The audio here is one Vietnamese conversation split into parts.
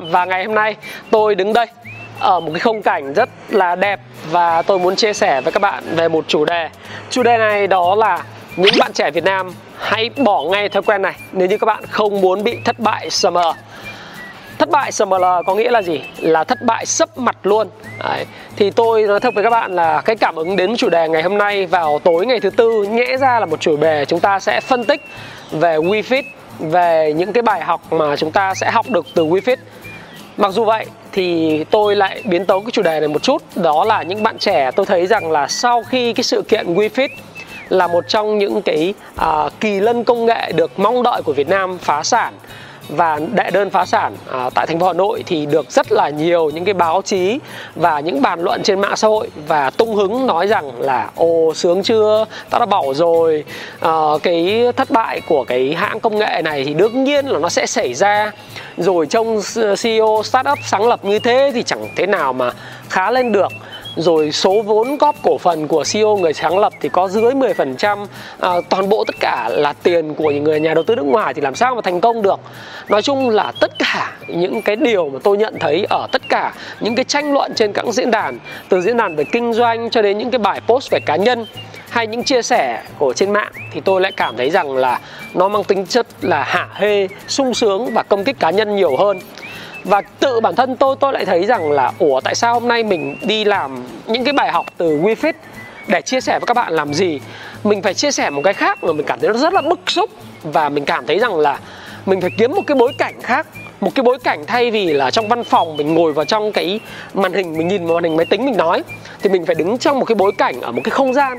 Và ngày hôm nay tôi đứng đây, ở một cái khung cảnh rất là đẹp và tôi muốn chia sẻ với các bạn về một chủ đề. Chủ đề này đó là những bạn trẻ Việt Nam hãy bỏ ngay thói quen này nếu như các bạn không muốn bị thất bại SML. Thất bại SML có nghĩa là gì? Là thất bại sấp mặt luôn. Đấy. Thì tôi nói thật với các bạn là cái cảm ứng đến chủ đề ngày hôm nay vào tối ngày thứ tư nhẽ ra là một chủ đề chúng ta sẽ phân tích về WeFit về những cái bài học mà chúng ta sẽ học được từ WeFit Mặc dù vậy thì tôi lại biến tấu cái chủ đề này một chút. Đó là những bạn trẻ tôi thấy rằng là sau khi cái sự kiện WeFit là một trong những cái uh, kỳ lân công nghệ được mong đợi của Việt Nam phá sản và đệ đơn phá sản à, tại thành phố Hà Nội thì được rất là nhiều những cái báo chí và những bàn luận trên mạng xã hội và tung hứng nói rằng là ồ sướng chưa? Ta đã bảo rồi. À, cái thất bại của cái hãng công nghệ này thì đương nhiên là nó sẽ xảy ra. Rồi trông ờ, CEO startup sáng lập như thế thì chẳng thế nào mà khá lên được rồi số vốn góp cổ phần của CEO người sáng lập thì có dưới 10% à, toàn bộ tất cả là tiền của những người nhà đầu tư nước ngoài thì làm sao mà thành công được? Nói chung là tất cả những cái điều mà tôi nhận thấy ở tất cả những cái tranh luận trên các diễn đàn từ diễn đàn về kinh doanh cho đến những cái bài post về cá nhân hay những chia sẻ của trên mạng thì tôi lại cảm thấy rằng là nó mang tính chất là hạ hê sung sướng và công kích cá nhân nhiều hơn và tự bản thân tôi tôi lại thấy rằng là, ủa, tại sao hôm nay mình đi làm những cái bài học từ WeFit để chia sẻ với các bạn làm gì? Mình phải chia sẻ một cái khác mà mình cảm thấy nó rất là bức xúc. Và mình cảm thấy rằng là mình phải kiếm một cái bối cảnh khác, một cái bối cảnh thay vì là trong văn phòng mình ngồi vào trong cái màn hình, mình nhìn vào màn hình máy tính mình nói. Thì mình phải đứng trong một cái bối cảnh ở một cái không gian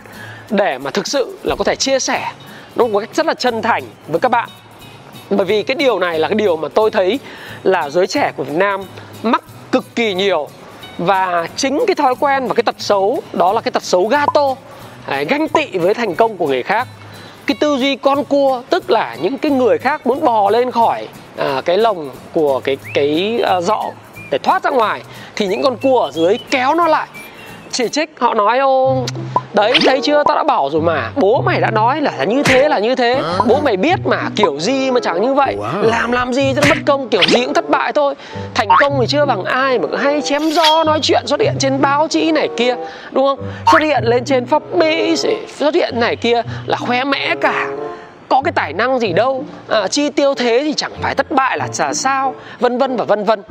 để mà thực sự là có thể chia sẻ nó một cách rất là chân thành với các bạn bởi vì cái điều này là cái điều mà tôi thấy là giới trẻ của Việt Nam mắc cực kỳ nhiều. Và chính cái thói quen và cái tật xấu đó là cái tật xấu gato Đấy, ganh tị với thành công của người khác. Cái tư duy con cua tức là những cái người khác muốn bò lên khỏi à, cái lồng của cái cái à, dọ để thoát ra ngoài thì những con cua ở dưới kéo nó lại. Chỉ trích họ nói ô đấy thấy chưa? Tao đã bảo rồi mà. Bố mày đã nói là như thế là như thế. Bố mày biết mà kiểu gì mà chẳng như vậy. Làm làm gì cho nó mất công kiểu gì cũng thất bại thôi. Thành công thì chưa bằng ai mà hay chém gió nói chuyện xuất hiện trên báo chí này kia đúng không? Xuất hiện lên trên pháp bi xuất hiện này kia là khoe mẽ cả. Có cái tài năng gì đâu. À, chi tiêu thế thì chẳng phải thất bại là sao vân vân và vân vân.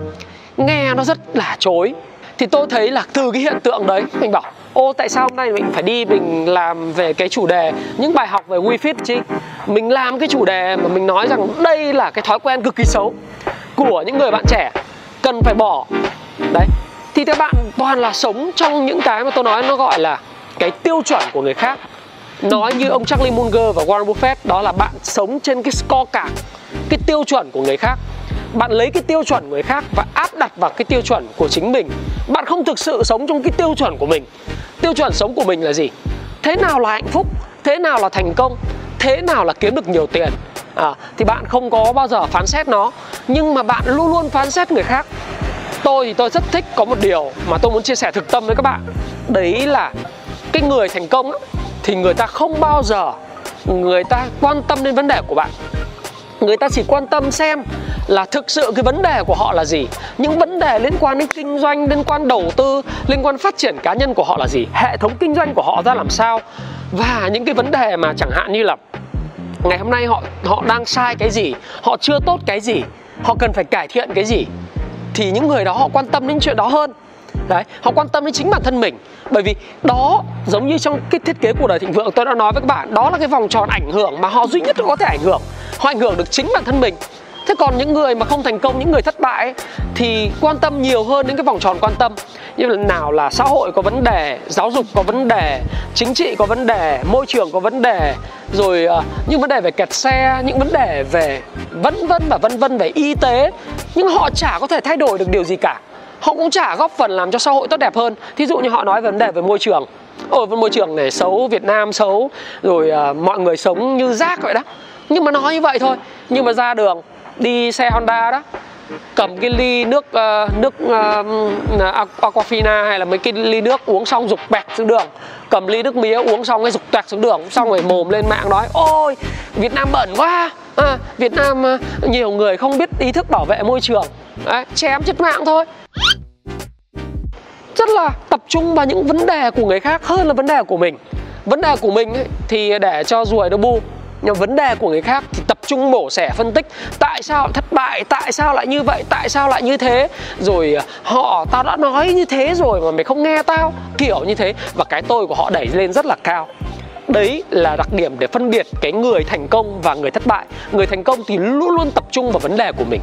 Nghe nó rất là chối. Thì tôi thấy là từ cái hiện tượng đấy mình bảo ô, tại sao hôm nay mình phải đi mình làm về cái chủ đề, những bài học về WeFit chứ? mình làm cái chủ đề mà mình nói rằng đây là cái thói quen cực kỳ xấu của những người bạn trẻ, cần phải bỏ. Đấy, thì các bạn, toàn là sống trong những cái mà tôi nói nó gọi là cái tiêu chuẩn của người khác. Nói như ông Charlie Munger và Warren Buffett, đó là bạn sống trên cái scorecard, cái tiêu chuẩn của người khác bạn lấy cái tiêu chuẩn của người khác và áp đặt vào cái tiêu chuẩn của chính mình. Bạn không thực sự sống trong cái tiêu chuẩn của mình. Tiêu chuẩn sống của mình là gì? Thế nào là hạnh phúc? Thế nào là thành công? Thế nào là kiếm được nhiều tiền? À, thì bạn không có bao giờ phán xét nó. Nhưng mà bạn luôn luôn phán xét người khác. Tôi thì tôi rất thích có một điều mà tôi muốn chia sẻ thực tâm với các bạn. Đấy là cái người thành công thì người ta không bao giờ người ta quan tâm đến vấn đề của bạn. Người ta chỉ quan tâm xem là thực sự cái vấn đề của họ là gì? Những vấn đề liên quan đến kinh doanh, liên quan đầu tư, liên quan phát triển cá nhân của họ là gì? Hệ thống kinh doanh của họ ra làm sao? Và những cái vấn đề mà chẳng hạn như là ngày hôm nay họ họ đang sai cái gì? Họ chưa tốt cái gì? Họ cần phải cải thiện cái gì? Thì những người đó họ quan tâm đến chuyện đó hơn. Đấy, họ quan tâm đến chính bản thân mình. Bởi vì đó, giống như trong cái thiết kế của đời thịnh vượng, tôi đã nói với các bạn, đó là cái vòng tròn ảnh hưởng mà họ duy nhất có thể ảnh hưởng. Họ ảnh hưởng được chính bản thân mình thế còn những người mà không thành công những người thất bại ấy, thì quan tâm nhiều hơn đến cái vòng tròn quan tâm. Như là nào là xã hội có vấn đề giáo dục có vấn đề chính trị có vấn đề môi trường có vấn đề rồi uh, những vấn đề về kẹt xe những vấn đề về vân vân và vân vân về y tế. Nhưng họ chả có thể thay đổi được điều gì cả. Họ cũng chả góp phần làm cho xã hội tốt đẹp hơn. Thí dụ như họ nói vấn đề về môi trường. Ôi môi trường này xấu việt nam xấu rồi uh, mọi người sống như rác vậy đó. Nhưng mà nói như vậy thôi. Nhưng mà ra đường đi xe honda đó cầm cái ly nước uh, nước uh, aquafina hay là mấy cái ly nước uống xong dục bẹt xuống đường. Cầm ly nước mía uống xong cái dục toẹt xuống đường xong rồi mồm lên mạng nói ôi việt nam bẩn quá. À, việt nam uh, nhiều người không biết ý thức bảo vệ môi trường. Đấy, chém chết mạng thôi. Rất là tập trung vào những vấn đề của người khác hơn là vấn đề của mình. Vấn đề của mình ấy, thì để cho ruồi nó bu nhưng vấn đề của người khác thì tập trung mổ xẻ phân tích. Tại sao thất bại? Tại sao lại như vậy? Tại sao lại như thế? Rồi à, họ, tao đã nói như thế rồi mà mày không nghe tao. Kiểu như thế. Và cái tôi của họ đẩy lên rất là cao. Đấy là đặc điểm để phân biệt cái người thành công và người thất bại. Người thành công thì luôn luôn tập trung vào vấn đề của mình.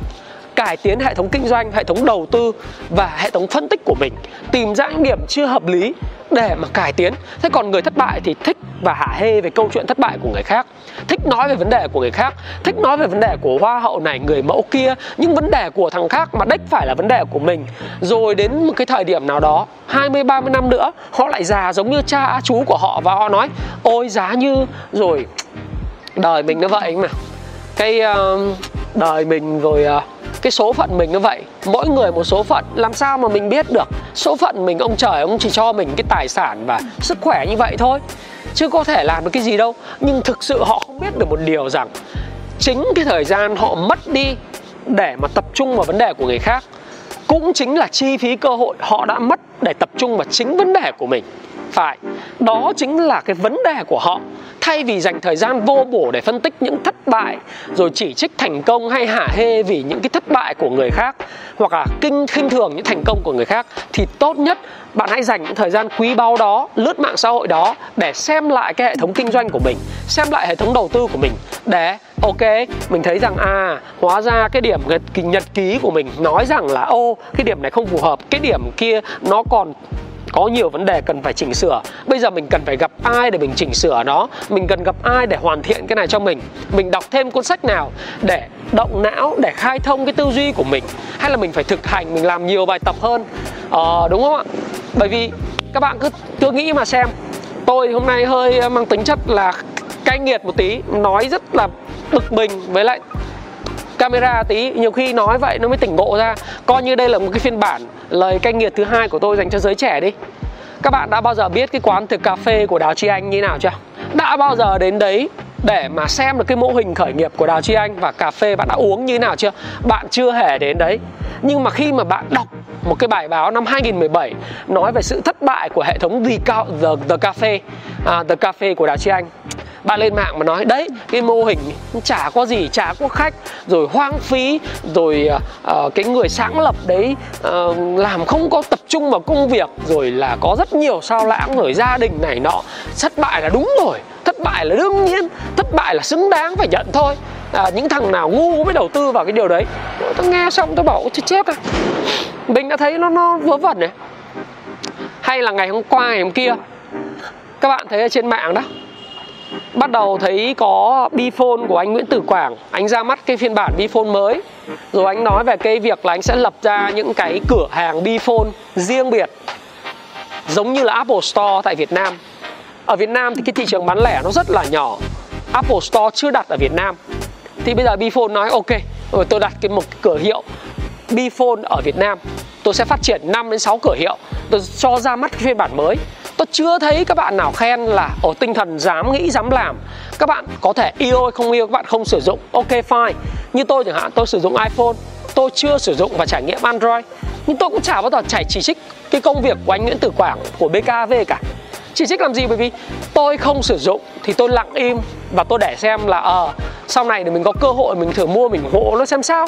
Cải tiến hệ thống kinh doanh, hệ thống đầu tư và hệ thống phân tích của mình. Tìm ra những điểm chưa hợp lý để mà cải tiến. Thế còn người thất bại thì thích và hả hê về câu chuyện thất bại của người khác thích nói về vấn đề của người khác thích nói về vấn đề của hoa hậu này người mẫu kia. Những vấn đề của thằng khác mà đích phải là vấn đề của mình. Rồi đến một cái thời điểm nào đó 20 30 năm nữa họ lại già giống như cha chú của họ và họ nói ôi giá như rồi đời mình nó vậy mà. Cái uh, đời mình rồi uh, cái số phận mình như vậy. Mỗi người một số phận, làm sao mà mình biết được số phận mình, ông trời, ông chỉ cho mình cái tài sản và sức khỏe như vậy thôi. Chứ có thể làm được cái gì đâu. Nhưng thực sự họ không biết được một điều rằng chính cái thời gian họ mất đi để mà tập trung vào vấn đề của người khác cũng chính là chi phí cơ hội họ đã mất để tập trung vào chính vấn đề của mình phải đó chính là cái vấn đề của họ. Thay vì dành thời gian vô bổ để phân tích những thất bại rồi chỉ trích thành công hay hả hê vì những cái thất bại của người khác hoặc là kinh khinh thường những thành công của người khác thì tốt nhất bạn hãy dành những thời gian quý báu đó lướt mạng xã hội đó để xem lại cái hệ thống kinh doanh của mình xem lại hệ thống đầu tư của mình. Để ok mình thấy rằng à hóa ra cái điểm nhật ký của mình nói rằng là ô cái điểm này không phù hợp cái điểm kia nó còn có nhiều vấn đề cần phải chỉnh sửa. Bây giờ mình cần phải gặp ai để mình chỉnh sửa nó? Mình cần gặp ai để hoàn thiện cái này cho mình? Mình đọc thêm cuốn sách nào để động não để khai thông cái tư duy của mình? Hay là mình phải thực hành mình làm nhiều bài tập hơn? Ờ, đúng không ạ? Bởi vì các bạn cứ cứ nghĩ mà xem. Tôi hôm nay hơi ờ, mang tính chất là cay nghiệt một tí nói rất là bực mình với lại camera tí, nhiều khi nói vậy nó mới tỉnh ngộ ra. Coi như đây là một cái phiên bản lời canh nghiệt thứ hai của tôi dành cho giới trẻ đi. Các bạn đã bao giờ biết cái quán thực cà phê của đào chi anh như nào chưa? Đã bao giờ đến đấy để mà xem được cái mô hình khởi nghiệp của Đào Chi Anh và cà phê bạn đã uống như nào chưa? Bạn chưa hề đến đấy. Nhưng mà khi mà bạn đọc một cái bài báo năm 2017 nói về sự thất bại của hệ thống The, The, The Cafe, uh, The Cafe của Đào Chi Anh bạn lên mạng mà nói đấy cái mô hình chả có gì chả có khách rồi hoang phí rồi uh, cái người sáng lập đấy uh, làm không có tập trung vào công việc rồi là có rất nhiều sao lãng rồi gia đình này nọ thất bại là đúng rồi thất bại là đương nhiên thất bại là xứng đáng phải nhận thôi. À, những thằng nào ngu mới đầu tư vào cái điều đấy. Tôi nghe xong tôi bảo chết chết à mình đã thấy nó nó vớ vẩn này. Hay là ngày hôm qua ngày hôm kia. Các bạn thấy ở trên mạng đó. Bắt đầu thấy có Bifone của anh Nguyễn Tử Quảng. Anh ra mắt cái phiên bản Bifone mới. Rồi anh nói về cái việc là anh sẽ lập ra những cái cửa hàng Bifone riêng biệt. Giống như là Apple Store tại Việt Nam ở Việt Nam thì cái thị trường bán lẻ nó rất là nhỏ. Apple Store chưa đặt ở Việt Nam. Thì bây giờ Bphone nói, ok rồi tôi đặt cái một cái cửa hiệu Bphone ở Việt Nam. Tôi sẽ phát triển 5 đến 6 cửa hiệu. Tôi cho ra mắt cái phiên bản mới. Tôi chưa thấy các bạn nào khen là ở tinh thần dám nghĩ, dám làm. Các bạn có thể yêu hay không yêu, các bạn không sử dụng. Ok, fine. Như tôi chẳng hạn, tôi sử dụng iphone. Tôi chưa sử dụng và trải nghiệm android. Nhưng tôi cũng chả bao giờ chảy chỉ trích cái công việc của anh nguyễn tử quảng, của bkv cả chỉ trích làm gì? Bởi vì tôi không sử dụng thì tôi lặng im và tôi để xem là ờ à, sau này thì mình có cơ hội mình thử mua mình hộ nó xem sao.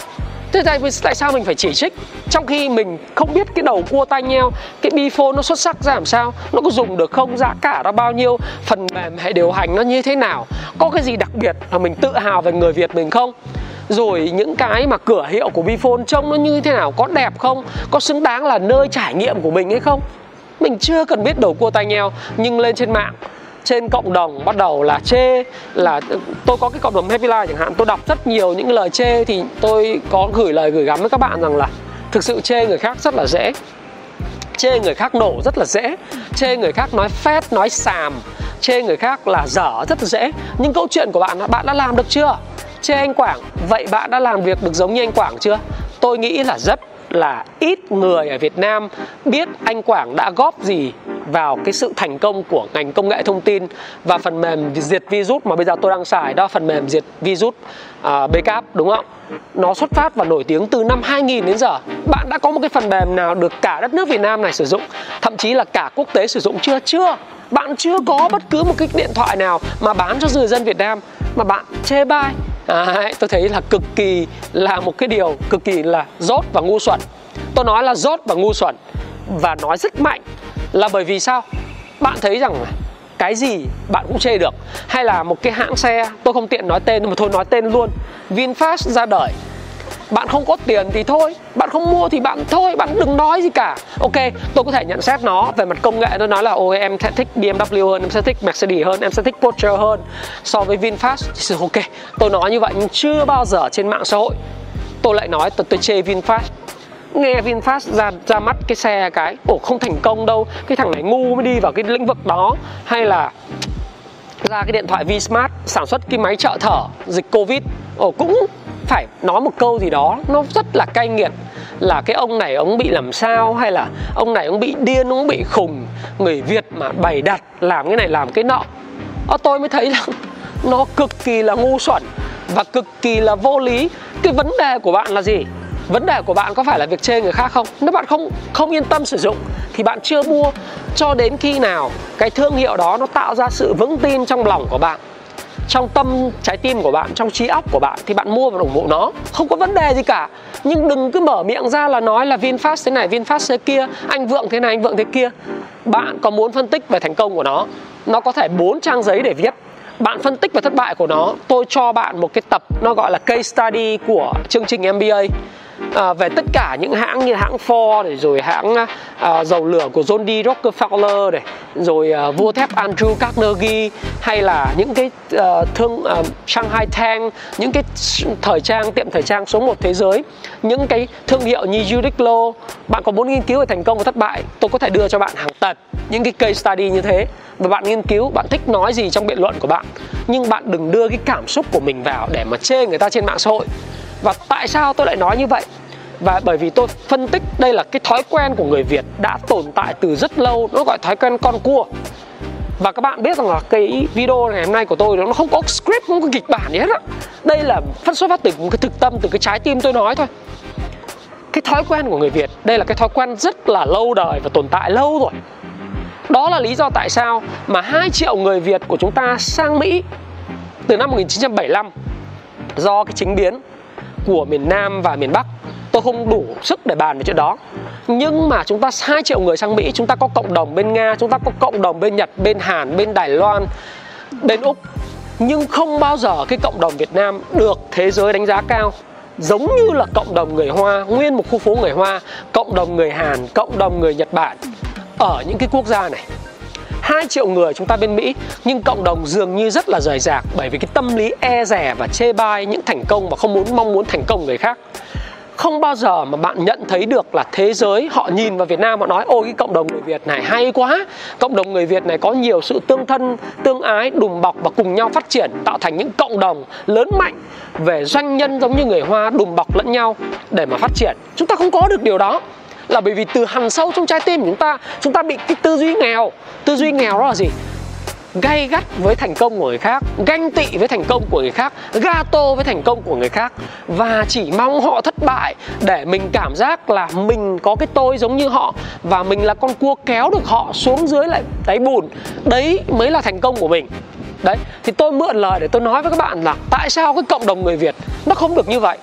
Thế tại, tại sao mình phải chỉ trích? Trong khi mình không biết cái đầu cua tai nheo Cái Bphone nó xuất sắc ra làm sao Nó có dùng được không Giá cả nó bao nhiêu Phần mềm hệ điều hành nó như thế nào Có cái gì đặc biệt mà mình tự hào về người Việt mình không? Rồi những cái mà cửa hiệu của Bifone trông nó như thế nào có đẹp không? Có xứng đáng là nơi trải nghiệm của mình hay không? Mình chưa cần biết đầu cua tai nheo, nhưng lên trên mạng, trên cộng đồng bắt đầu là chê, là ừ, tôi có cái cộng đồng Happy Life chẳng hạn, tôi đọc rất nhiều những lời chê thì tôi có gửi lời gửi gắm với các bạn rằng là thực sự chê người khác rất là dễ, chê người khác nổ rất là dễ, chê người khác nói phét, nói xàm, chê người khác là dở rất là dễ. Nhưng câu chuyện của bạn là bạn đã làm được chưa? Chê anh Quảng, vậy bạn đã làm việc được giống như anh Quảng chưa? Tôi nghĩ là rất là ít người ở Việt Nam biết anh Quảng đã góp gì vào cái sự thành công của ngành công nghệ thông tin và phần mềm diệt virus mà bây giờ tôi đang xài đó phần mềm diệt virus uh, backup đúng không? Nó xuất phát và nổi tiếng từ năm 2000 đến giờ. Bạn đã có một cái phần mềm nào được cả đất nước Việt Nam này sử dụng, thậm chí là cả quốc tế sử dụng chưa? Chưa. Bạn chưa có bất cứ một cái điện thoại nào mà bán cho người dân Việt Nam mà bạn chê bai Đấy, tôi thấy là cực kỳ là một cái điều cực kỳ là dốt và ngu xuẩn. Tôi nói là dốt và ngu xuẩn và nói rất mạnh là bởi vì sao? Bạn thấy rằng cái gì bạn cũng chê được. Hay là một cái hãng xe tôi không tiện nói tên nhưng mà thôi nói tên luôn. VinFast ra đời bạn không có tiền thì thôi bạn không mua thì bạn thôi bạn đừng nói gì cả. Ok tôi có thể nhận xét nó về mặt công nghệ. Tôi nói là ôi em sẽ thích BMW hơn em sẽ thích Mercedes hơn em sẽ thích Porsche hơn. So với VinFast thì ok tôi nói như vậy nhưng chưa bao giờ trên mạng xã hội. Tôi lại nói tôi, tôi chê VinFast. Nghe VinFast ra ra mắt cái xe cái ồ không thành công đâu. Cái thằng này ngu mới đi vào cái lĩnh vực đó. Hay là ra cái điện thoại Vsmart sản xuất cái máy trợ thở dịch Covid. Ồ cũng phải nói một câu gì đó nó rất là cay nghiệt là cái ông này ông bị làm sao hay là ông này ông bị điên ông bị khùng người Việt mà bày đặt làm cái này làm cái nọ. À, tôi mới thấy là nó cực kỳ là ngu xuẩn và cực kỳ là vô lý. Cái vấn đề của bạn là gì? Vấn đề của bạn có phải là việc chê người khác không? Nếu bạn không không yên tâm sử dụng thì bạn chưa mua cho đến khi nào cái thương hiệu đó nó tạo ra sự vững tin trong lòng của bạn trong tâm trái tim của bạn, trong trí óc của bạn thì bạn mua và ủng hộ nó. Không có vấn đề gì cả. Nhưng đừng cứ mở miệng ra là nói là vinfast thế này, vinfast thế kia, anh vượng thế này, anh vượng thế kia. Bạn có muốn phân tích về thành công của nó? Nó có thể bốn trang giấy để viết. Bạn phân tích về thất bại của nó. Tôi cho bạn một cái tập nó gọi là case study của chương trình MBA à, về tất cả những hãng như hãng Ford này, rồi hãng à, dầu lửa của John D. Rockefeller này, rồi à, vua thép Andrew Carnegie hay là những cái à, thương à, Shanghai Tang, những cái thời trang tiệm thời trang số 1 thế giới, những cái thương hiệu như Uniqlo, bạn có muốn nghiên cứu về thành công và thất bại, tôi có thể đưa cho bạn hàng tật những cái case study như thế. Và bạn nghiên cứu, bạn thích nói gì trong biện luận của bạn, nhưng bạn đừng đưa cái cảm xúc của mình vào để mà chê người ta trên mạng xã hội và tại sao tôi lại nói như vậy? Và bởi vì tôi phân tích đây là cái thói quen của người Việt đã tồn tại từ rất lâu, nó gọi thói quen con cua. Và các bạn biết rằng là cái video ngày hôm nay của tôi, nó không có script, không có kịch bản gì hết á. Đây là phát xuất phát từ một cái thực tâm từ cái trái tim tôi nói thôi. Cái thói quen của người Việt, đây là cái thói quen rất là lâu đời và tồn tại lâu rồi. Đó là lý do tại sao mà 2 triệu người Việt của chúng ta sang Mỹ từ năm 1975 do cái chính biến của miền Nam và miền Bắc. Tôi không đủ sức để bàn về chuyện đó. Nhưng mà chúng ta 2 triệu người sang Mỹ, chúng ta có cộng đồng bên Nga, chúng ta có cộng đồng bên Nhật, bên Hàn, bên Đài Loan, bên Úc. Nhưng không bao giờ cái cộng đồng Việt Nam được thế giới đánh giá cao. Giống như là cộng đồng người Hoa, nguyên một khu phố người Hoa, cộng đồng người Hàn, cộng đồng người Nhật Bản. Ở những cái quốc gia này 2 triệu người chúng ta bên Mỹ, nhưng cộng đồng dường như rất là rời rạc bởi vì cái tâm lý e rẻ và chê bai những thành công và không muốn, mong muốn thành công người khác. Không bao giờ mà bạn nhận thấy được là thế giới, họ nhìn vào Việt Nam, họ nói, ôi, cái cộng đồng người Việt này hay quá. Cộng đồng người Việt này có nhiều sự tương thân, tương ái, đùm bọc và cùng nhau phát triển, tạo thành những cộng đồng lớn mạnh về doanh nhân giống như người Hoa, đùm bọc lẫn nhau để mà phát triển. Chúng ta không có được điều đó là bởi vì từ hằn sâu trong trái tim chúng ta chúng ta bị cái tư duy nghèo. Tư duy nghèo đó là gì? Gay gắt với thành công của người khác, ganh tị với thành công của người khác gato với thành công của người khác. Và chỉ mong họ thất bại để mình cảm giác là mình có cái tôi giống như họ và mình là con cua kéo được họ xuống dưới lại đáy bùn. Đấy mới là thành công của mình. Đấy, thì tôi mượn lời để tôi nói với các bạn là tại sao cái cộng đồng người việt nó không được như vậy?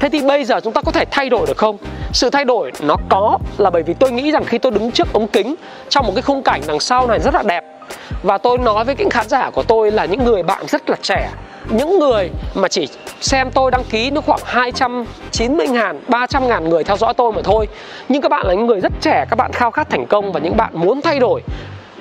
Thế thì bây giờ chúng ta có thể thay đổi được không? Sự thay đổi nó có là bởi vì tôi nghĩ rằng khi tôi đứng trước ống kính trong một cái khung cảnh đằng sau này rất là đẹp. Và tôi nói với những khán giả của tôi là những người bạn rất là trẻ. Những người mà chỉ xem tôi đăng ký nó khoảng 290 ngàn, 300 ngàn người theo dõi tôi mà thôi. Nhưng các bạn là những người rất trẻ, các bạn khao khát thành công và những bạn muốn thay đổi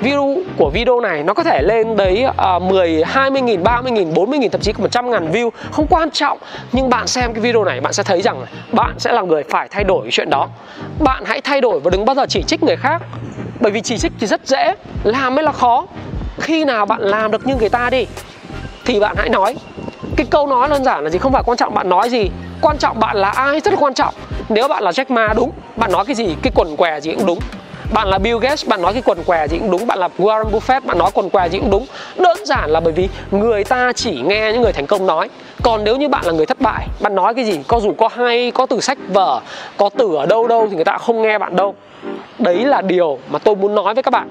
view của video này nó có thể lên đấy uh, 10, 20 nghìn, 30 nghìn, 40 nghìn thậm chí 100 ngàn view. Không quan trọng nhưng bạn xem cái video này bạn sẽ thấy rằng bạn sẽ là người phải thay đổi chuyện đó. Bạn hãy thay đổi và đừng bao giờ chỉ trích người khác bởi vì chỉ trích thì rất dễ làm mới là khó. Khi nào bạn làm được như người ta đi thì bạn hãy nói. Cái câu nói đơn giản là gì? Không phải quan trọng bạn nói gì quan trọng bạn là ai rất là quan trọng. Nếu bạn là Jack Ma đúng bạn nói cái gì cái quần què gì cũng đúng bạn là Bill Gates, bạn nói cái quần què gì cũng đúng. Bạn là Warren Buffett, bạn nói quần què gì cũng đúng. Đơn giản là bởi vì người ta chỉ nghe những người thành công nói. Còn nếu như bạn là người thất bại, bạn nói cái gì? Có dù có hay, có từ sách vở, có từ ở đâu đâu thì người ta không nghe bạn đâu. Đấy là điều mà tôi muốn nói với các bạn.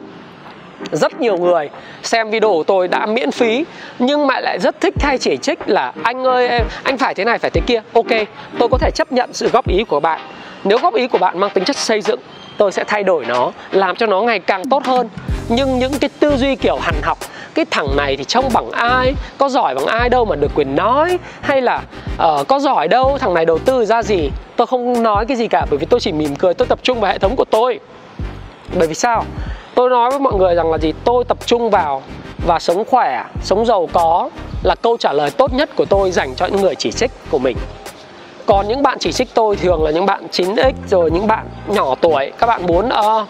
Rất nhiều người xem video của tôi đã miễn phí, nhưng mà lại rất thích thay chỉ trích là anh ơi anh phải thế này, phải thế kia ok, tôi có thể chấp nhận sự góp ý của bạn. Nếu góp ý của bạn mang tính chất xây dựng tôi sẽ thay đổi nó làm cho nó ngày càng tốt hơn. Nhưng những cái tư duy kiểu hằn học cái thằng này thì trông bằng ai có giỏi bằng ai đâu mà được quyền nói? Hay là uh, có giỏi đâu thằng này đầu tư ra gì? Tôi không nói cái gì cả bởi vì tôi chỉ mỉm cười tôi tập trung vào hệ thống của tôi. Bởi vì sao? Tôi nói với mọi người rằng là gì? Tôi tập trung vào và sống khỏe sống giàu có là câu trả lời tốt nhất của tôi dành cho những người chỉ trích của mình còn những bạn chỉ trích tôi thường là những bạn 9x rồi những bạn nhỏ tuổi. Các bạn muốn uh,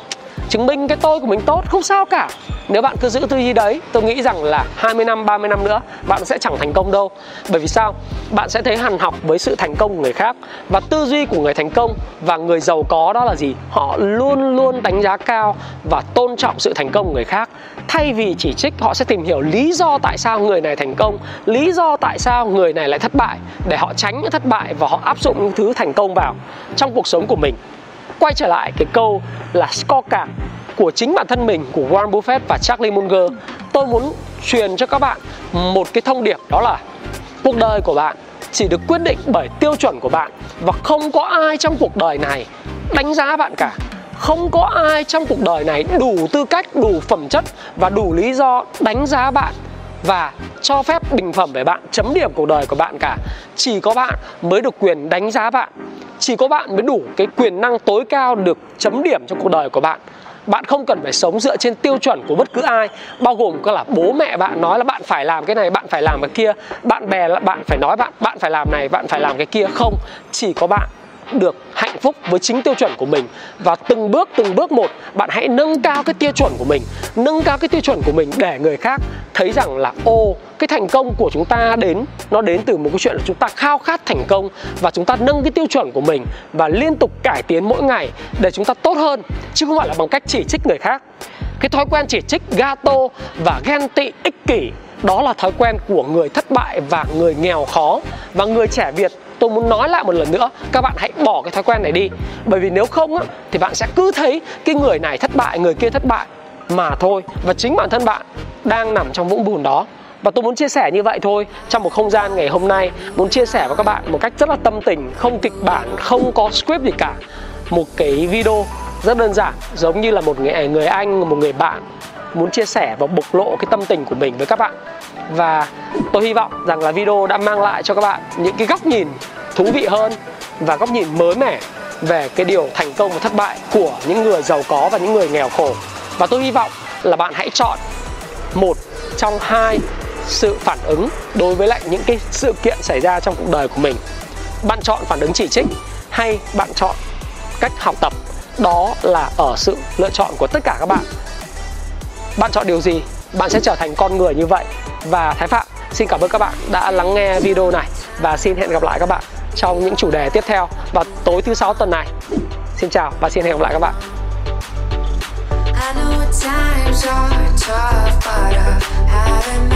chứng minh cái tôi của mình tốt, không sao cả. Nếu bạn cứ giữ tư duy đấy, tôi nghĩ rằng là 20 năm 30 năm nữa, bạn sẽ chẳng thành công đâu. Bởi vì sao? Bạn sẽ thấy hằn học với sự thành công của người khác và tư duy của người thành công và người giàu có đó là gì? Họ luôn luôn đánh giá cao và tôn trọng sự thành công của người khác. Thay vì chỉ trích, họ sẽ tìm hiểu lý do tại sao người này thành công, lý do tại sao người này lại thất bại, để họ tránh những thất bại và họ áp dụng những thứ thành công vào trong cuộc sống của mình quay trở lại, cái câu là scorecard của chính bản thân mình, của Warren Buffett và Charlie Munger. Tôi muốn truyền cho các bạn một cái thông điệp, đó là cuộc đời của bạn chỉ được quyết định bởi tiêu chuẩn của bạn và không có ai trong cuộc đời này đánh giá bạn cả. Không có ai trong cuộc đời này đủ tư cách, đủ phẩm chất và đủ lý do đánh giá bạn và cho phép bình phẩm về bạn, chấm điểm cuộc đời của bạn cả. Chỉ có bạn mới được quyền đánh giá bạn chỉ có bạn mới đủ cái quyền năng tối cao được chấm điểm trong cuộc đời của bạn. Bạn không cần phải sống dựa trên tiêu chuẩn của bất cứ ai, bao gồm có là bố mẹ bạn nói là bạn phải làm cái này, bạn phải làm cái kia, bạn bè là bạn phải nói bạn bạn phải làm này, bạn phải làm cái kia. Không, chỉ có bạn được hạnh phúc với chính tiêu chuẩn của mình. Và từng bước từng bước một, bạn hãy nâng cao cái tiêu chuẩn của mình, nâng cao cái tiêu chuẩn của mình để người khác thấy rằng là, ô, cái thành công của chúng ta đến, nó đến từ một cái chuyện là chúng ta khao khát thành công và chúng ta nâng cái tiêu chuẩn của mình và liên tục cải tiến mỗi ngày để chúng ta tốt hơn, chứ không phải là bằng cách chỉ trích người khác. Cái thói quen chỉ trích gato và ghen tị, ích kỷ, đó là thói quen của người thất bại và người nghèo khó. Và người trẻ việt tôi muốn nói lại một lần nữa các bạn hãy bỏ cái thói quen này đi. Bởi vì nếu không á, thì bạn sẽ cứ thấy cái người này thất bại người kia thất bại mà thôi. Và chính bản thân bạn đang nằm trong vũng bùn đó. Và tôi muốn chia sẻ như vậy thôi trong một không gian ngày hôm nay muốn chia sẻ với các bạn một cách rất là tâm tình không kịch bản không có script gì cả. Một cái video rất đơn giản giống như là một người người anh một người bạn muốn chia sẻ và bộc lộ cái tâm tình của mình với các bạn và tôi hy vọng rằng là video đã mang lại cho các bạn những cái góc nhìn thú vị hơn và góc nhìn mới mẻ về cái điều thành công và thất bại của những người giàu có và những người nghèo khổ. Và tôi hy vọng là bạn hãy chọn một trong hai sự phản ứng đối với lại những cái sự kiện xảy ra trong cuộc đời của mình. Bạn chọn phản ứng chỉ trích hay bạn chọn cách học tập? Đó là ở sự lựa chọn của tất cả các bạn. Bạn chọn điều gì? Bạn sẽ trở thành con người như vậy và Thái Phạm. Xin cảm ơn các bạn đã lắng nghe video này và xin hẹn gặp lại các bạn trong những chủ đề tiếp theo vào tối thứ sáu tuần này. Xin chào và xin hẹn gặp lại các bạn. I know times are tough, but I